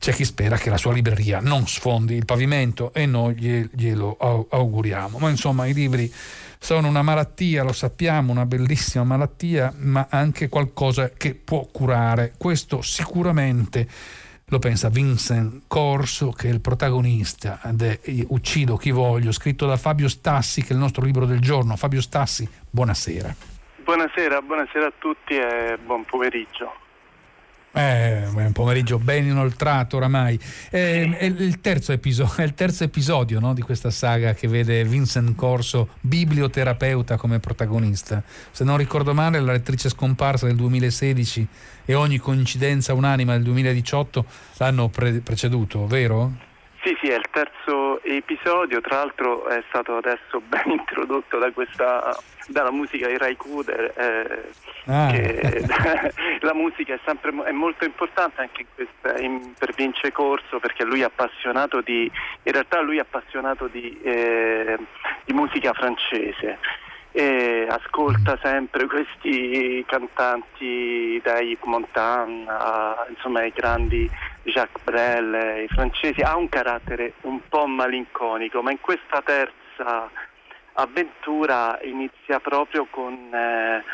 c'è chi spera che la sua libreria non sfondi il pavimento e noi glielo auguriamo. Ma insomma i libri sono una malattia, lo sappiamo, una bellissima malattia, ma anche qualcosa che può curare. Questo sicuramente lo pensa Vincent Corso, che è il protagonista di Uccido chi voglio, scritto da Fabio Stassi, che è il nostro libro del giorno. Fabio Stassi, buonasera. Buonasera, buonasera a tutti e buon pomeriggio. Eh, un pomeriggio ben inoltrato oramai. Eh, è, il terzo episodio, il terzo episodio no, di questa saga che vede Vincent Corso, biblioterapeuta, come protagonista. Se non ricordo male, la lettrice scomparsa del 2016 e ogni coincidenza unanima del 2018 l'hanno pre- preceduto, vero? Sì, sì, è il terzo episodio, tra l'altro è stato adesso ben introdotto da questa, dalla musica di Rai Kuder, eh, ah. la musica è, sempre, è molto importante anche in questa, in, per Vince Corso perché lui è appassionato di, in realtà lui è appassionato di, eh, di musica francese e ascolta sempre questi cantanti da Yves Montand, a, insomma i grandi Jacques Brel, i francesi, ha un carattere un po' malinconico, ma in questa terza avventura inizia proprio con eh,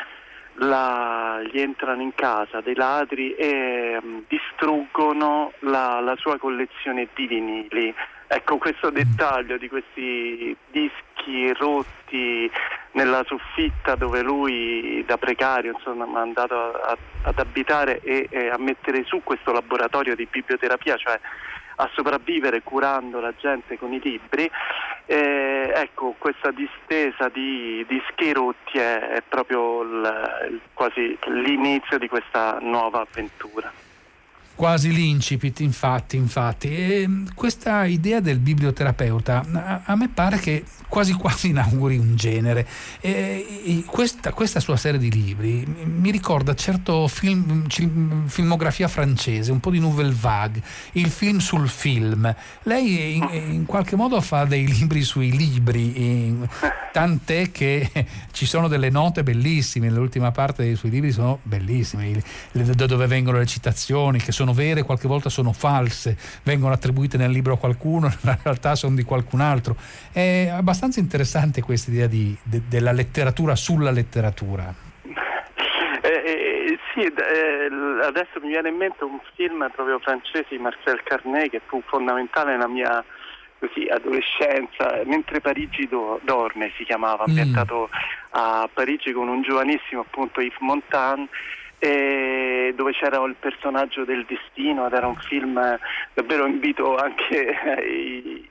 la, gli entrano in casa dei ladri e um, distruggono la, la sua collezione di vinili Ecco, questo dettaglio di questi dischi rotti nella soffitta dove lui da precario insomma, è andato a, ad abitare e, e, a mettere su questo laboratorio di biblioterapia, cioè a sopravvivere curando la gente con i libri, eh, ecco, questa distesa di dischi rotti è, è proprio il, il, quasi l'inizio di questa nuova avventura quasi l'incipit, infatti, infatti. E questa idea del biblioterapeuta a, me pare che quasi quasi inauguri un genere. E, questa, questa, sua serie di libri mi ricorda certo film, filmografia francese, un po' di Nouvelle Vague, il film sul film. Lei in, in qualche modo fa dei libri sui libri, tant'è che ci sono delle note bellissime, l'ultima parte dei suoi libri sono bellissime, dove vengono le citazioni, che sono vere, qualche volta sono false, vengono attribuite nel libro a qualcuno, in realtà sono di qualcun altro. È abbastanza interessante questa idea di, de, della letteratura sulla letteratura. Eh, eh, sì, eh, adesso mi viene in mente un film proprio francese di Marcel Carnet che fu fondamentale nella mia così, adolescenza, mentre Parigi do, dorme si chiamava, mm. ambientato a Parigi con un giovanissimo appunto Yves Montand eh, dove c'era il personaggio del destino ed era un film davvero invito anche i,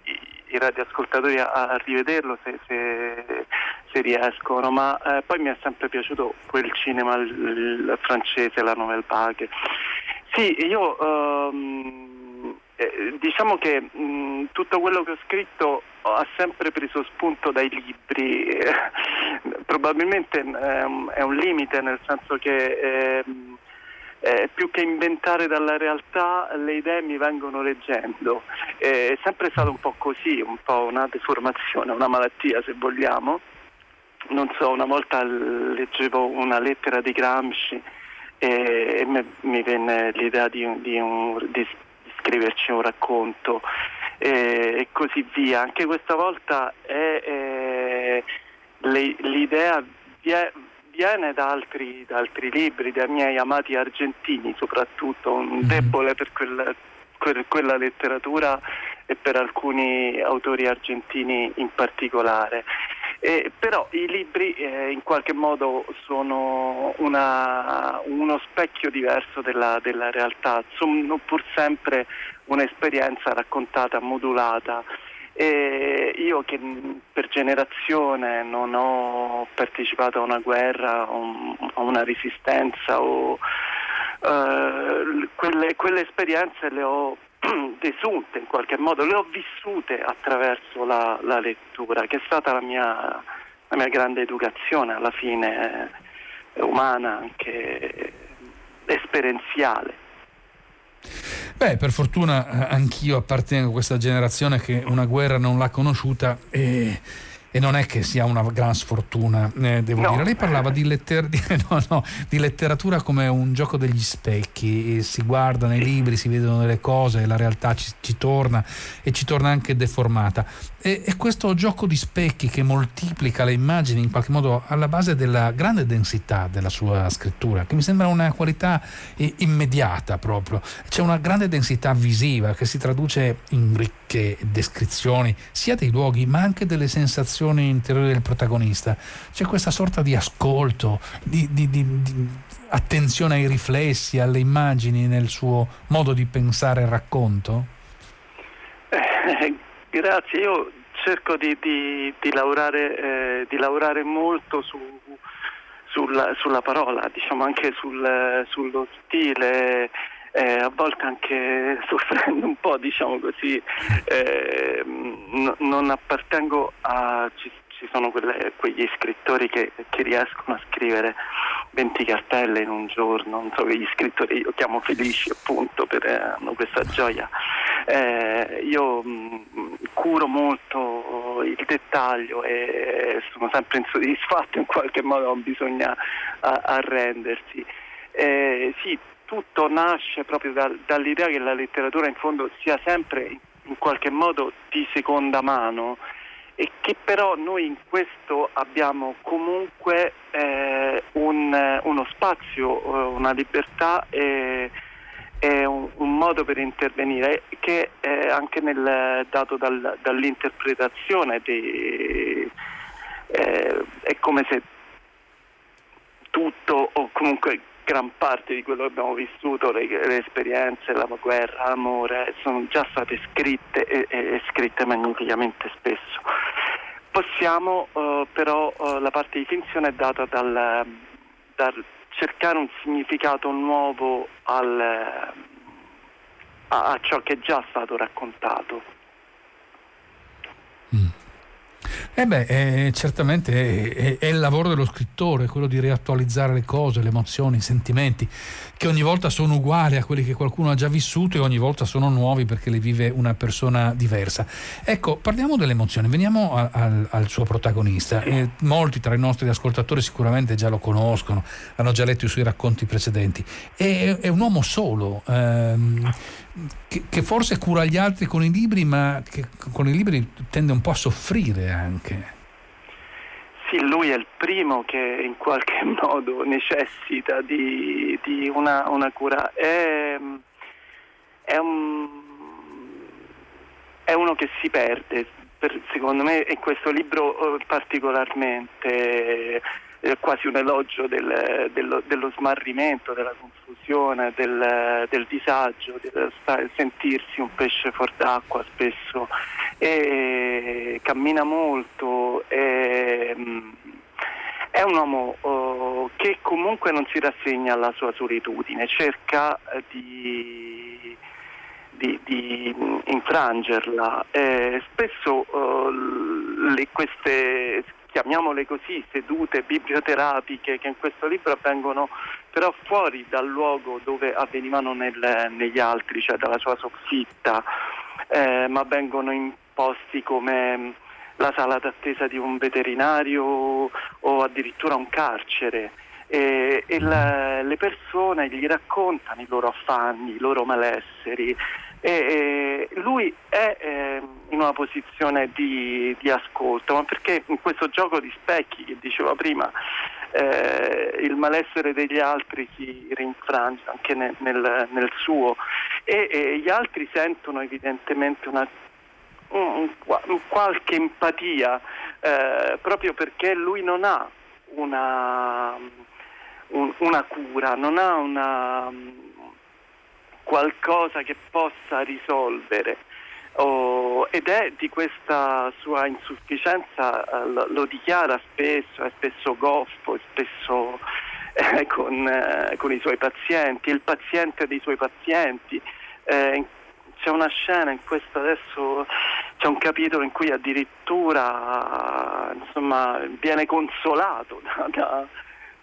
i radioascoltatori a, a rivederlo se, se, se, riescono, ma eh, poi mi è sempre piaciuto quel cinema il, il francese, la Nouvelle Vague. Sì, io ehm, eh, diciamo che mh, tutto quello che ho scritto ha sempre preso spunto dai libri, probabilmente ehm, è un limite nel senso che ehm, eh, più che inventare dalla realtà le idee mi vengono leggendo. Eh, è sempre stato un po' così, un po' una deformazione, una malattia se vogliamo. Non so, una volta leggevo una lettera di Gramsci e, e me, mi venne l'idea di, di, un, di, scriverci un racconto e, e, così via. Anche questa volta è, è, le, l'idea viene da altri, da altri, libri, dai miei amati argentini soprattutto, un mhm. debole per quel, quel, quella letteratura e per alcuni autori argentini in particolare. Eh, però i libri eh, in qualche modo sono una, uno specchio diverso della, della realtà, sono pur sempre un'esperienza raccontata, modulata. E io che per generazione non ho partecipato a una guerra, a una resistenza, o, uh, quelle, quelle esperienze le ho desunte in qualche modo, le ho vissute attraverso la, la lettura, che è stata la mia, la mia grande educazione alla fine eh, umana, anche esperienziale. Beh, per fortuna eh, anch'io appartengo a questa generazione che una guerra non l'ha conosciuta e, e non è che sia una gran sfortuna, eh, devo no. dire. Lei parlava di, letter- di, no, no, di, letteratura come un gioco degli specchi, si guarda nei libri, si vedono delle cose, la realtà ci, ci torna e ci torna anche deformata. E, e, questo gioco di specchi che moltiplica le immagini in qualche modo alla base della grande densità della sua scrittura, che mi sembra una qualità immediata proprio. C'è una grande densità visiva che si traduce in ricche descrizioni sia dei luoghi ma anche delle sensazioni interiori del protagonista. C'è questa sorta di ascolto, di, di, di, di attenzione ai riflessi, alle immagini nel suo modo di pensare il racconto? Eh, grazie, io cerco di, di, di, lavorare, eh, di lavorare, molto su, sulla, sulla, parola, diciamo anche sul, sullo stile. Eh, a volte anche soffrendo un po', diciamo così, eh, n- non appartengo a, ci, ci sono quelle, quegli scrittori che, che, riescono a scrivere 20 cartelle in un giorno, non so, quegli scrittori io chiamo felici appunto per eh, hanno questa gioia. Eh, io mh, mm, curo molto il dettaglio e sono sempre insoddisfatto, in qualche modo bisogna arrendersi. Eh, sì, tutto nasce proprio da, dall'idea che la letteratura in fondo sia sempre in qualche modo di seconda mano e che però noi in questo abbiamo comunque eh, un, uno spazio, eh, una libertà e, e un, un, modo per intervenire che è anche nel, dato dal, dall'interpretazione di, eh, è come se tutto o comunque gran parte di quello che abbiamo vissuto, le, le esperienze, la guerra, l'amore, sono già state scritte e, e scritte magnificamente spesso. Possiamo uh, però uh, la parte di finzione è data dal, dal cercare un significato nuovo al, a, a ciò che è già stato raccontato. Eh beh, eh, certamente è, è, il lavoro dello scrittore, quello di riattualizzare le cose, le emozioni, i sentimenti, che ogni volta sono uguali a quelli che qualcuno ha già vissuto e ogni volta sono nuovi perché li vive una persona diversa. Ecco, parliamo delle emozioni, veniamo a, a, al suo protagonista. Eh, molti tra i nostri ascoltatori sicuramente già lo conoscono, hanno già letto i suoi racconti precedenti. È, è un uomo solo. Ehm, che, che, forse cura gli altri con i libri, ma che con i libri tende un po' a soffrire anche. Sì, lui è il primo che in qualche modo necessita di, di una, una, cura. È, è, un, è, uno che si perde, per, secondo me, in questo libro eh, particolarmente eh, quasi un elogio del, dello, dello, smarrimento, della confusione, del, del disagio, del sentirsi un pesce fuor d'acqua spesso. E, cammina molto. E, mm, è un uomo oh, che comunque non si rassegna alla sua solitudine, cerca eh, di, di, di infrangerla. Eh, spesso oh, le, queste chiamiamole così, sedute biblioterapiche che in questo libro avvengono però fuori dal luogo dove avvenivano nel, negli altri, cioè dalla sua soffitta, eh, ma vengono in posti come la sala d'attesa di un veterinario o addirittura un carcere. E, e la, le persone gli raccontano i loro affanni, i loro malesseri, e, lui è eh, in una posizione di, di, ascolto, ma perché in questo gioco di specchi che diceva prima eh, il malessere degli altri si rinfrange anche nel, nel, nel suo. E, e, gli altri sentono evidentemente una, un, un, qualche empatia eh, proprio perché lui non ha una, un, una cura, non ha una qualcosa che possa risolvere. Oh, ed è di questa sua insufficienza, eh, lo, dichiara spesso, è spesso goffo, è spesso eh, con, eh, con, i suoi pazienti, il paziente dei suoi pazienti. Eh, c'è una scena in questo adesso, c'è un capitolo in cui addirittura insomma, viene consolato da, da,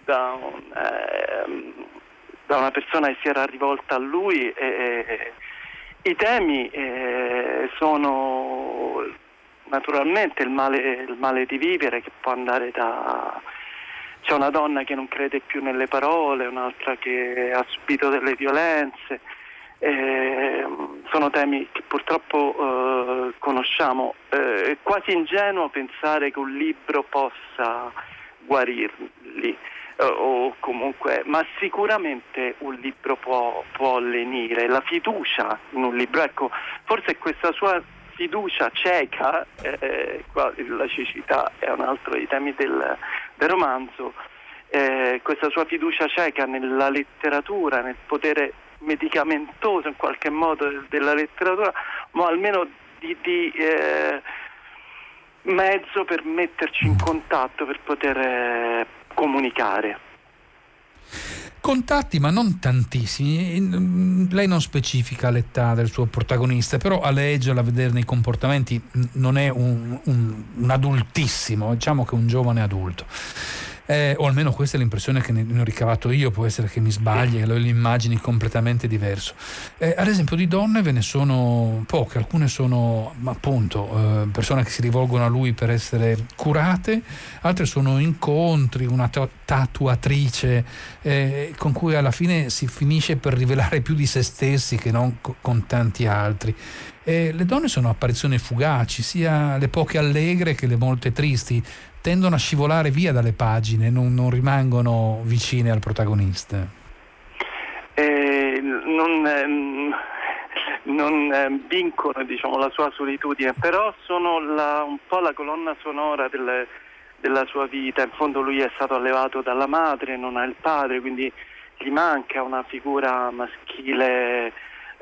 da un, ehm, da una persona che si era rivolta a lui. E, e, I temi eh, sono naturalmente il male, il male di vivere che può andare da... C'è una donna che non crede più nelle parole, un'altra che ha subito delle violenze. Eh, sono temi che purtroppo eh, conosciamo. Eh, è quasi ingenuo pensare che un libro possa guarirli. Eh, o comunque, ma sicuramente un libro può, può lenire, la fiducia in un libro, ecco, forse questa sua fiducia cieca, eh, qua la cecità è un altro dei temi del, del romanzo, eh, questa sua fiducia cieca nella letteratura, nel potere medicamentoso in qualche modo della letteratura, ma almeno di, di eh, mezzo per metterci in contatto, per poter eh, comunicare. Contatti, ma non tantissimi. Mm, lei non specifica l'età del suo protagonista, però a leggerla, a vederne i comportamenti, non è un, un, un adultissimo, diciamo che un giovane adulto eh, o almeno questa è l'impressione che ne, ne, ho ricavato io, può essere che mi sbagli, che le immagini completamente diverse. Eh, ad esempio di donne ve ne sono poche, alcune sono appunto eh, persone che si rivolgono a lui per essere curate, altre sono incontri, una tatuatrice eh, con cui alla fine si finisce per rivelare più di se stessi che non co- con tanti altri. E le donne sono apparizioni fugaci, sia le poche allegre che le molte tristi, tendono a scivolare via dalle pagine, non, non rimangono vicine al protagonista. Eh, non, ehm, non eh, vincono diciamo, la sua solitudine, però sono la, un po' la colonna sonora del, della sua vita. In fondo lui è stato allevato dalla madre, non ha il padre, quindi gli manca una figura maschile.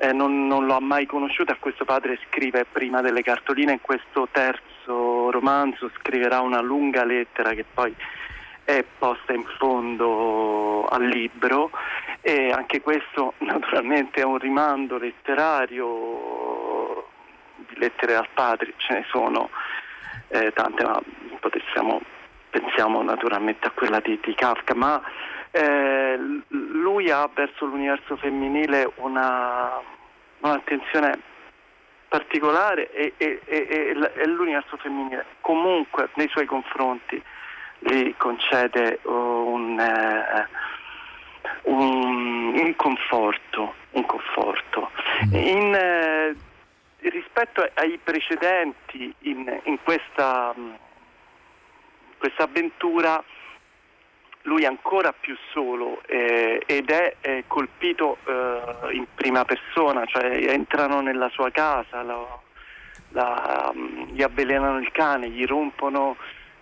Eh, non, non, lo ha mai conosciuto, a questo padre scrive prima delle cartoline. In questo terzo romanzo scriverà una lunga lettera che poi è posta in fondo al libro. E anche questo naturalmente è un rimando letterario. Di lettere al padre, ce ne sono eh, tante, ma possiamo, pensiamo naturalmente a quella di, di Kafka, ma eh, lui ha verso l'universo femminile una, un'attenzione particolare e, e, e, e l'universo femminile comunque nei suoi confronti gli concede un, eh, un, un, conforto, un conforto. Mm. In, eh, rispetto ai precedenti in, in questa, questa avventura lui è ancora più solo eh, ed è eh, colpito eh, in prima persona, cioè entrano nella sua casa, la, la, um, gli avvelenano il cane, gli rompono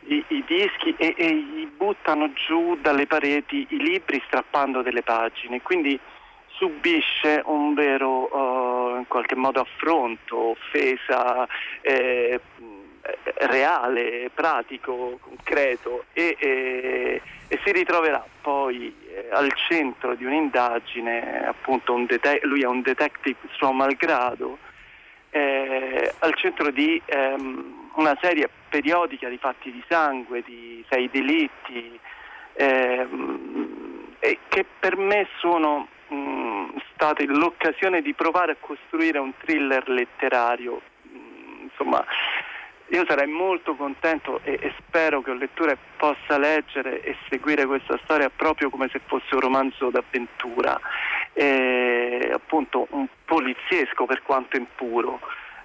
i, i dischi e, e, gli buttano giù dalle pareti i libri strappando delle pagine, quindi subisce un vero uh, in qualche modo affronto, offesa eh, reale, pratico, concreto e, e e si ritroverà poi eh, al centro di un'indagine, appunto un dete- lui è un detective suo malgrado, eh, al centro di ehm, una serie periodica di fatti di sangue, di sei delitti, ehm, che per me sono mh, state l'occasione di provare a costruire un thriller letterario. Mh, insomma, io sarei molto contento e, e, spero che un lettore possa leggere e seguire questa storia proprio come se fosse un romanzo d'avventura, eh, appunto un poliziesco per quanto impuro.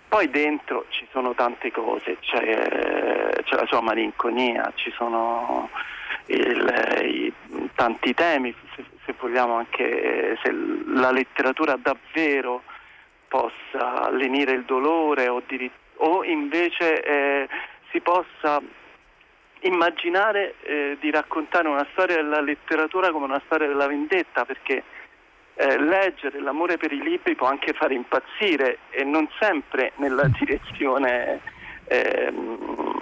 Poi dentro ci sono tante cose, c'è, c'è la sua malinconia, ci sono il, i, tanti temi, se, se vogliamo anche se la letteratura davvero possa lenire il dolore o addirittura o invece eh, si possa immaginare eh, di raccontare una storia della letteratura come una storia della vendetta, perché eh, leggere l'amore per i libri può anche fare impazzire e non sempre nella direzione ehm,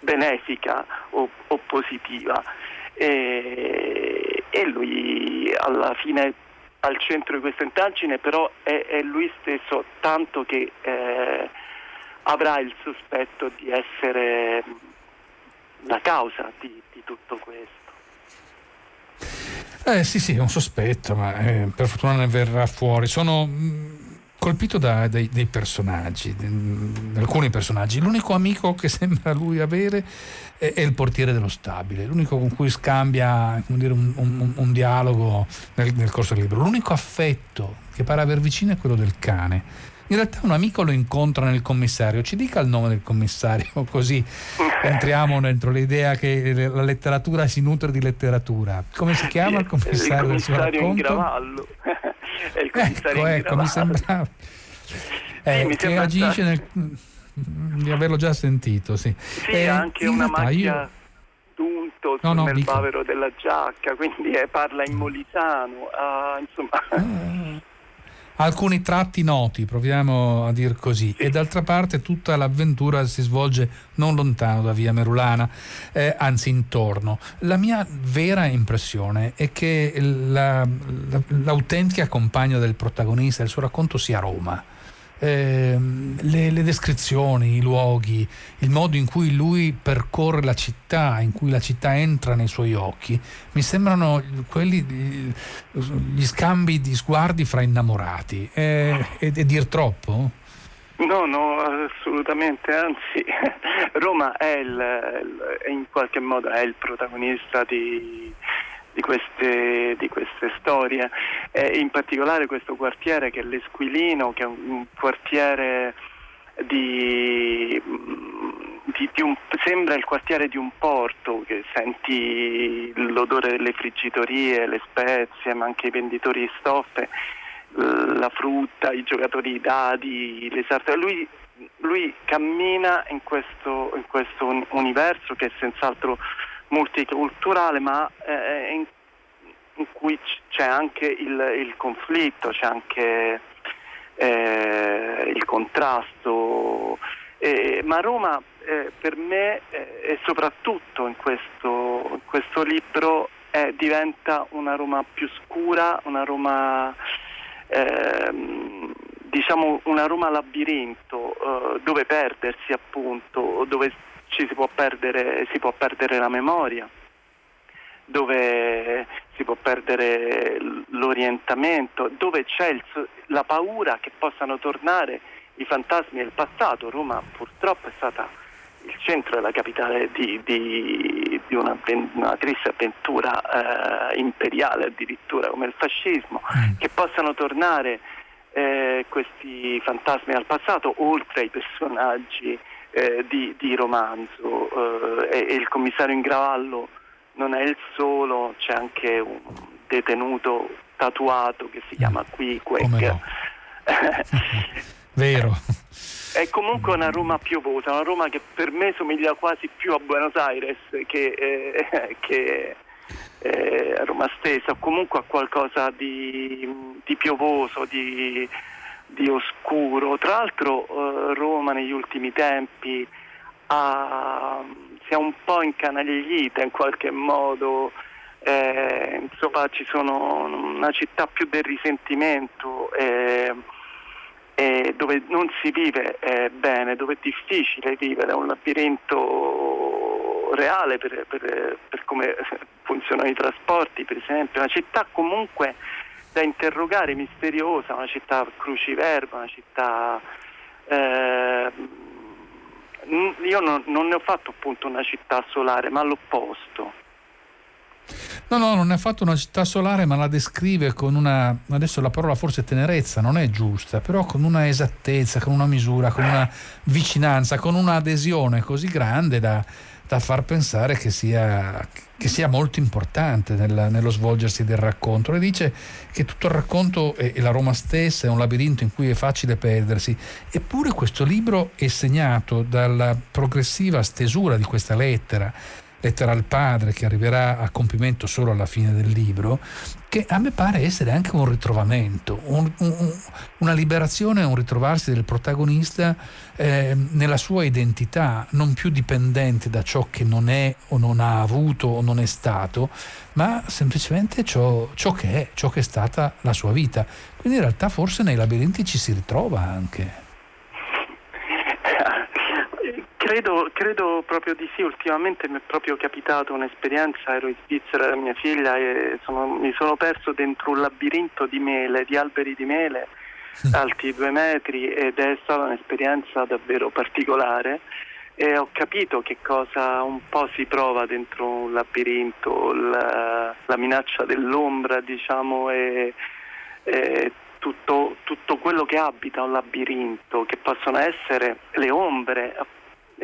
benefica o, o positiva. E, e, lui alla fine al centro di questa indagine però è, è lui stesso tanto che eh, avrà il sospetto di essere la causa di, di tutto questo. Eh sì, sì, è un sospetto, ma eh, per fortuna ne verrà fuori. Sono mm, colpito da, dei, dei, personaggi, di, alcuni personaggi. L'unico amico che sembra lui avere è, è il portiere dello stabile, l'unico con cui scambia dire, un, un, un, dialogo nel, nel corso del libro. L'unico affetto che pare aver vicino è quello del cane in realtà un amico lo incontra nel commissario, ci dica il nome del commissario, così entriamo dentro l'idea che la letteratura si nutre di letteratura. Come si chiama il commissario, il commissario del suo in Gravallo. È il commissario ecco, ecco mi sembrava eh, sì, mi che agisce nel di averlo già sentito, sì. Sì, eh, anche una macchia io... d'unto no, no, nel dico. bavero della giacca, quindi eh, parla in molisano, uh, insomma... Ah alcuni tratti noti, proviamo a dir così, e d'altra parte tutta l'avventura si svolge non lontano da via Merulana, eh, anzi intorno. La mia vera impressione è che la, la, l'autentica compagna del protagonista, il suo racconto sia Roma eh, le, le, descrizioni, i luoghi, il modo in cui lui percorre la città, in cui la città entra nei suoi occhi, mi sembrano quelli, gli scambi di sguardi fra innamorati. È, è, è dir troppo? No, no, assolutamente, anzi Roma è, il, è in qualche modo il protagonista di, di queste, di queste storie, e in particolare questo quartiere che è l'Esquilino, che è un quartiere di, di, di un, sembra il quartiere di un porto, che senti l'odore delle friggitorie, le spezie, ma anche i venditori di stoffe, la frutta, i giocatori di dadi, le sarte. Lui, lui cammina in questo, in questo universo che è senz'altro multiculturale, ma eh, in, in, cui c'è anche il, il conflitto, c'è anche eh, il contrasto. Eh, ma Roma eh, per me eh, e soprattutto in questo, in questo libro diventa una Roma più scura, una Roma ehm, diciamo una Roma labirinto eh, dove perdersi appunto, dove ci si può perdere, si può perdere la memoria, dove si può perdere l'orientamento, dove c'è il, la paura che possano tornare i fantasmi del passato. Roma purtroppo è stata il centro della capitale di, di, di una, una, triste avventura eh, imperiale addirittura come il fascismo, mm. che possano tornare eh, questi fantasmi al passato oltre ai personaggi eh, di, di, romanzo eh, e, e, il commissario Ingravallo non è il solo, c'è anche un detenuto tatuato che si chiama Quique. No? Vero. È comunque una Roma piovosa, una Roma che per me somiglia quasi più a Buenos Aires che, eh, che eh, a Roma stessa, o comunque a qualcosa di, di piovoso, di, di oscuro. Tra l'altro eh, Roma negli ultimi tempi ha, si è un po' incanaglita in qualche modo, eh, insomma ci sono una città più del risentimento eh, dove non si vive eh, bene, dove è difficile vivere, è un labirinto reale per, per, per come funzionano i trasporti per esempio, una città comunque da interrogare, misteriosa, una città cruciverba, una città... Eh, io non, non, ne ho fatto appunto una città solare, ma l'opposto. No, no, non ne ha fatto una città solare, ma la descrive con una, adesso la parola forse tenerezza non è giusta, però con una esattezza, con una misura, con una vicinanza, con un'adesione così grande da, da far pensare che sia, che sia molto importante nel, nello svolgersi del racconto. E dice che tutto il racconto e, la Roma stessa è un labirinto in cui è facile perdersi. Eppure questo libro è segnato dalla progressiva stesura di questa lettera, lettera al padre che arriverà a compimento solo alla fine del libro, che a me pare essere anche un ritrovamento, un, un, una liberazione, un ritrovarsi del protagonista eh, nella sua identità, non più dipendente da ciò che non è o non ha avuto o non è stato, ma semplicemente ciò, ciò che è, ciò che è stata la sua vita. Quindi in realtà forse nei labirinti ci si ritrova anche. Credo, credo, proprio di sì, ultimamente mi è proprio capitato un'esperienza, ero in Svizzera da mia figlia e sono, mi sono perso dentro un labirinto di mele, di alberi di mele alti due metri ed è stata un'esperienza davvero particolare. E ho capito che cosa un po' si prova dentro un labirinto, la, la minaccia dell'ombra diciamo e, e tutto, tutto, quello che abita un labirinto, che possono essere le ombre,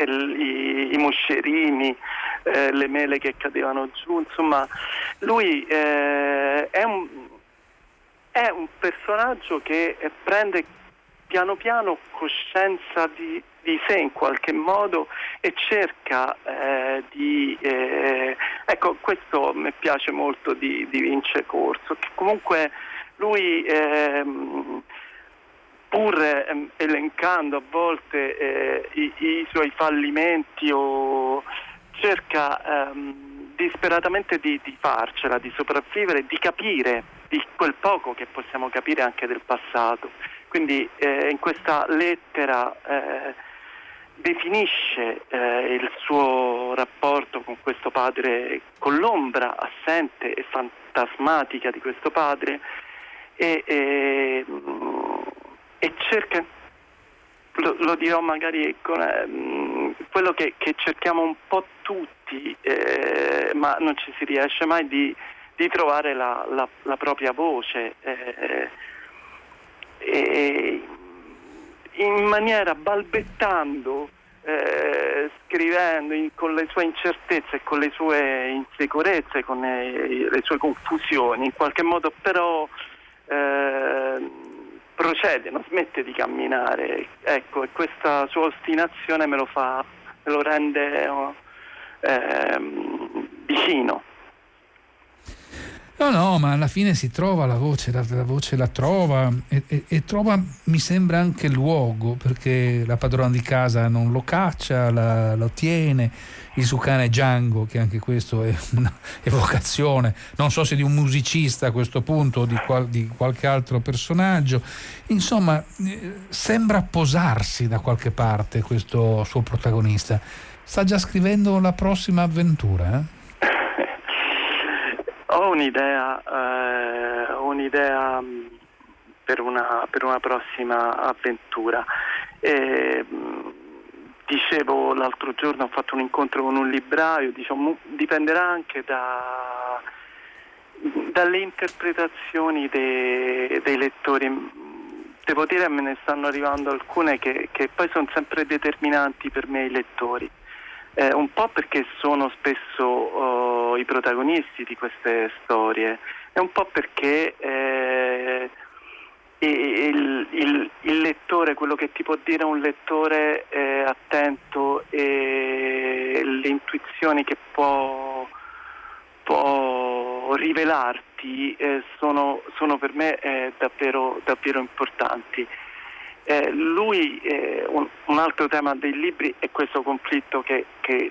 i, i moscerini, eh, le mele che cadevano giù, insomma lui eh, è, un, è un personaggio che prende piano piano coscienza di, di sé in qualche modo e cerca eh, di... Eh, ecco, questo mi piace molto di, di Vince Corso, che comunque lui... Ehm, pur ehm, elencando a volte eh, i, i, suoi fallimenti o cerca ehm, disperatamente di, di, farcela, di sopravvivere, di capire di quel poco che possiamo capire anche del passato. Quindi eh, in questa lettera eh, definisce eh, il suo rapporto con questo padre, con l'ombra assente e fantasmatica di questo padre e, e, e cerca, lo, lo, dirò magari con eh, quello che, che, cerchiamo un po' tutti, eh, ma non ci si riesce mai di, di trovare la, la, la, propria voce. Eh, in maniera balbettando, eh, scrivendo in, con le sue incertezze con le sue insicurezze, con le, le sue confusioni, in qualche modo però eh, procede, non smette di camminare. Ecco, e questa sua ostinazione me lo fa, me lo rende eh, vicino. No, no, ma alla fine si trova la voce, la, la voce la trova e, e, e, trova, mi sembra, anche il luogo, perché la padrona di casa non lo caccia, la, lo tiene, il suo cane Django, che anche questo è un'evocazione, non so se di un musicista a questo punto o di, qual, di qualche altro personaggio. Insomma, eh, sembra posarsi da qualche parte questo suo protagonista. Sta già scrivendo la prossima avventura, eh? Un'idea, eh, un'idea mm, per, una, per, una, prossima avventura. E, mm, dicevo l'altro giorno ho fatto un incontro con un libraio, diciamo, dipenderà anche da, dalle interpretazioni dei, dei lettori. Devo dire me ne stanno arrivando alcune che, che poi sono sempre determinanti per me i lettori. Eh, un po' perché sono spesso oh, i protagonisti di queste storie e un po' perché eh, il, il, il, lettore, quello che ti può dire un lettore eh, attento e le intuizioni che può, può rivelarti eh, sono, sono, per me eh, davvero, davvero importanti. Eh, lui, eh, un, un, altro tema dei libri è questo conflitto che, che,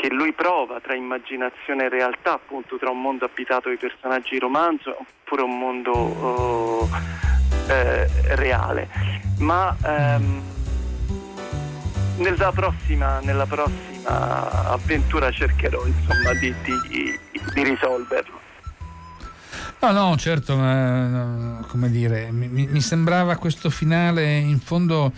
che, lui prova tra immaginazione e realtà, appunto tra un mondo abitato di personaggi di romanzo oppure un mondo oh, eh, reale. Ma ehm, nella, prossima, nella, prossima, avventura cercherò insomma, di, di, di risolverlo. No, no, certo, ma, come dire, mi, mi sembrava questo finale in fondo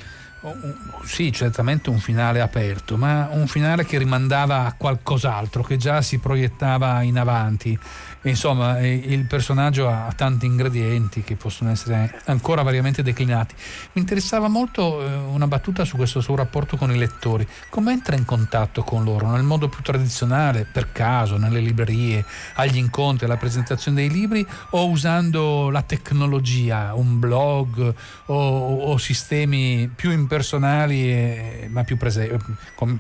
sì, certamente un finale aperto, ma un finale che rimandava a qualcos'altro, che già si proiettava in avanti. Insomma, il personaggio ha tanti ingredienti che possono essere ancora variamente declinati. Mi interessava molto eh, una battuta su questo suo rapporto con i lettori. Come entra in contatto con loro? Nel modo più tradizionale, per caso, nelle librerie, agli incontri, alla presentazione dei libri o usando la tecnologia, un blog o, o sistemi più impersonali e, ma più, prese-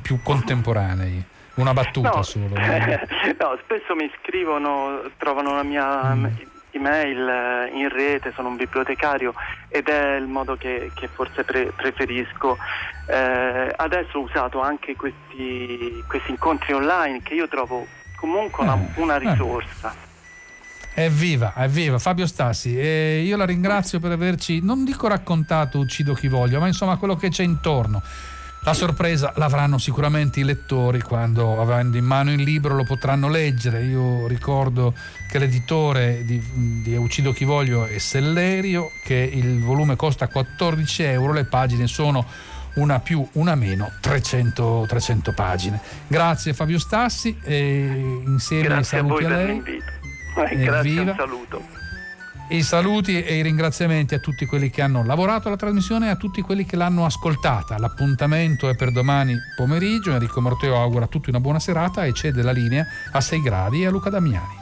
più contemporanei? Una battuta no, solo. no, spesso mi scrivono, trovano la mia mm. email eh, in rete, sono un bibliotecario ed è il modo che, che forse pre- preferisco. Eh, adesso ho usato anche questi, questi, incontri online che io trovo comunque una, eh, una eh. risorsa. Evviva, evviva Fabio Stassi, eh, io la ringrazio per averci, non dico raccontato Uccido chi voglio, ma insomma quello che c'è intorno La sorpresa l'avranno sicuramente i lettori quando avendo in mano il libro lo potranno leggere. Io ricordo che l'editore di, di Uccido chi voglio è Sellerio, che il volume costa 14 euro, le pagine sono una più, una meno, 300, 300 pagine. Grazie Fabio Stassi e insieme Grazie a, a, lei. Eh, grazie, un saluto. I saluti e i ringraziamenti a tutti quelli che hanno lavorato alla trasmissione e a tutti quelli che l'hanno ascoltata. L'appuntamento è per domani pomeriggio. Enrico Morteo augura a tutti una buona serata e cede la linea a 6 gradi a Luca Damiani.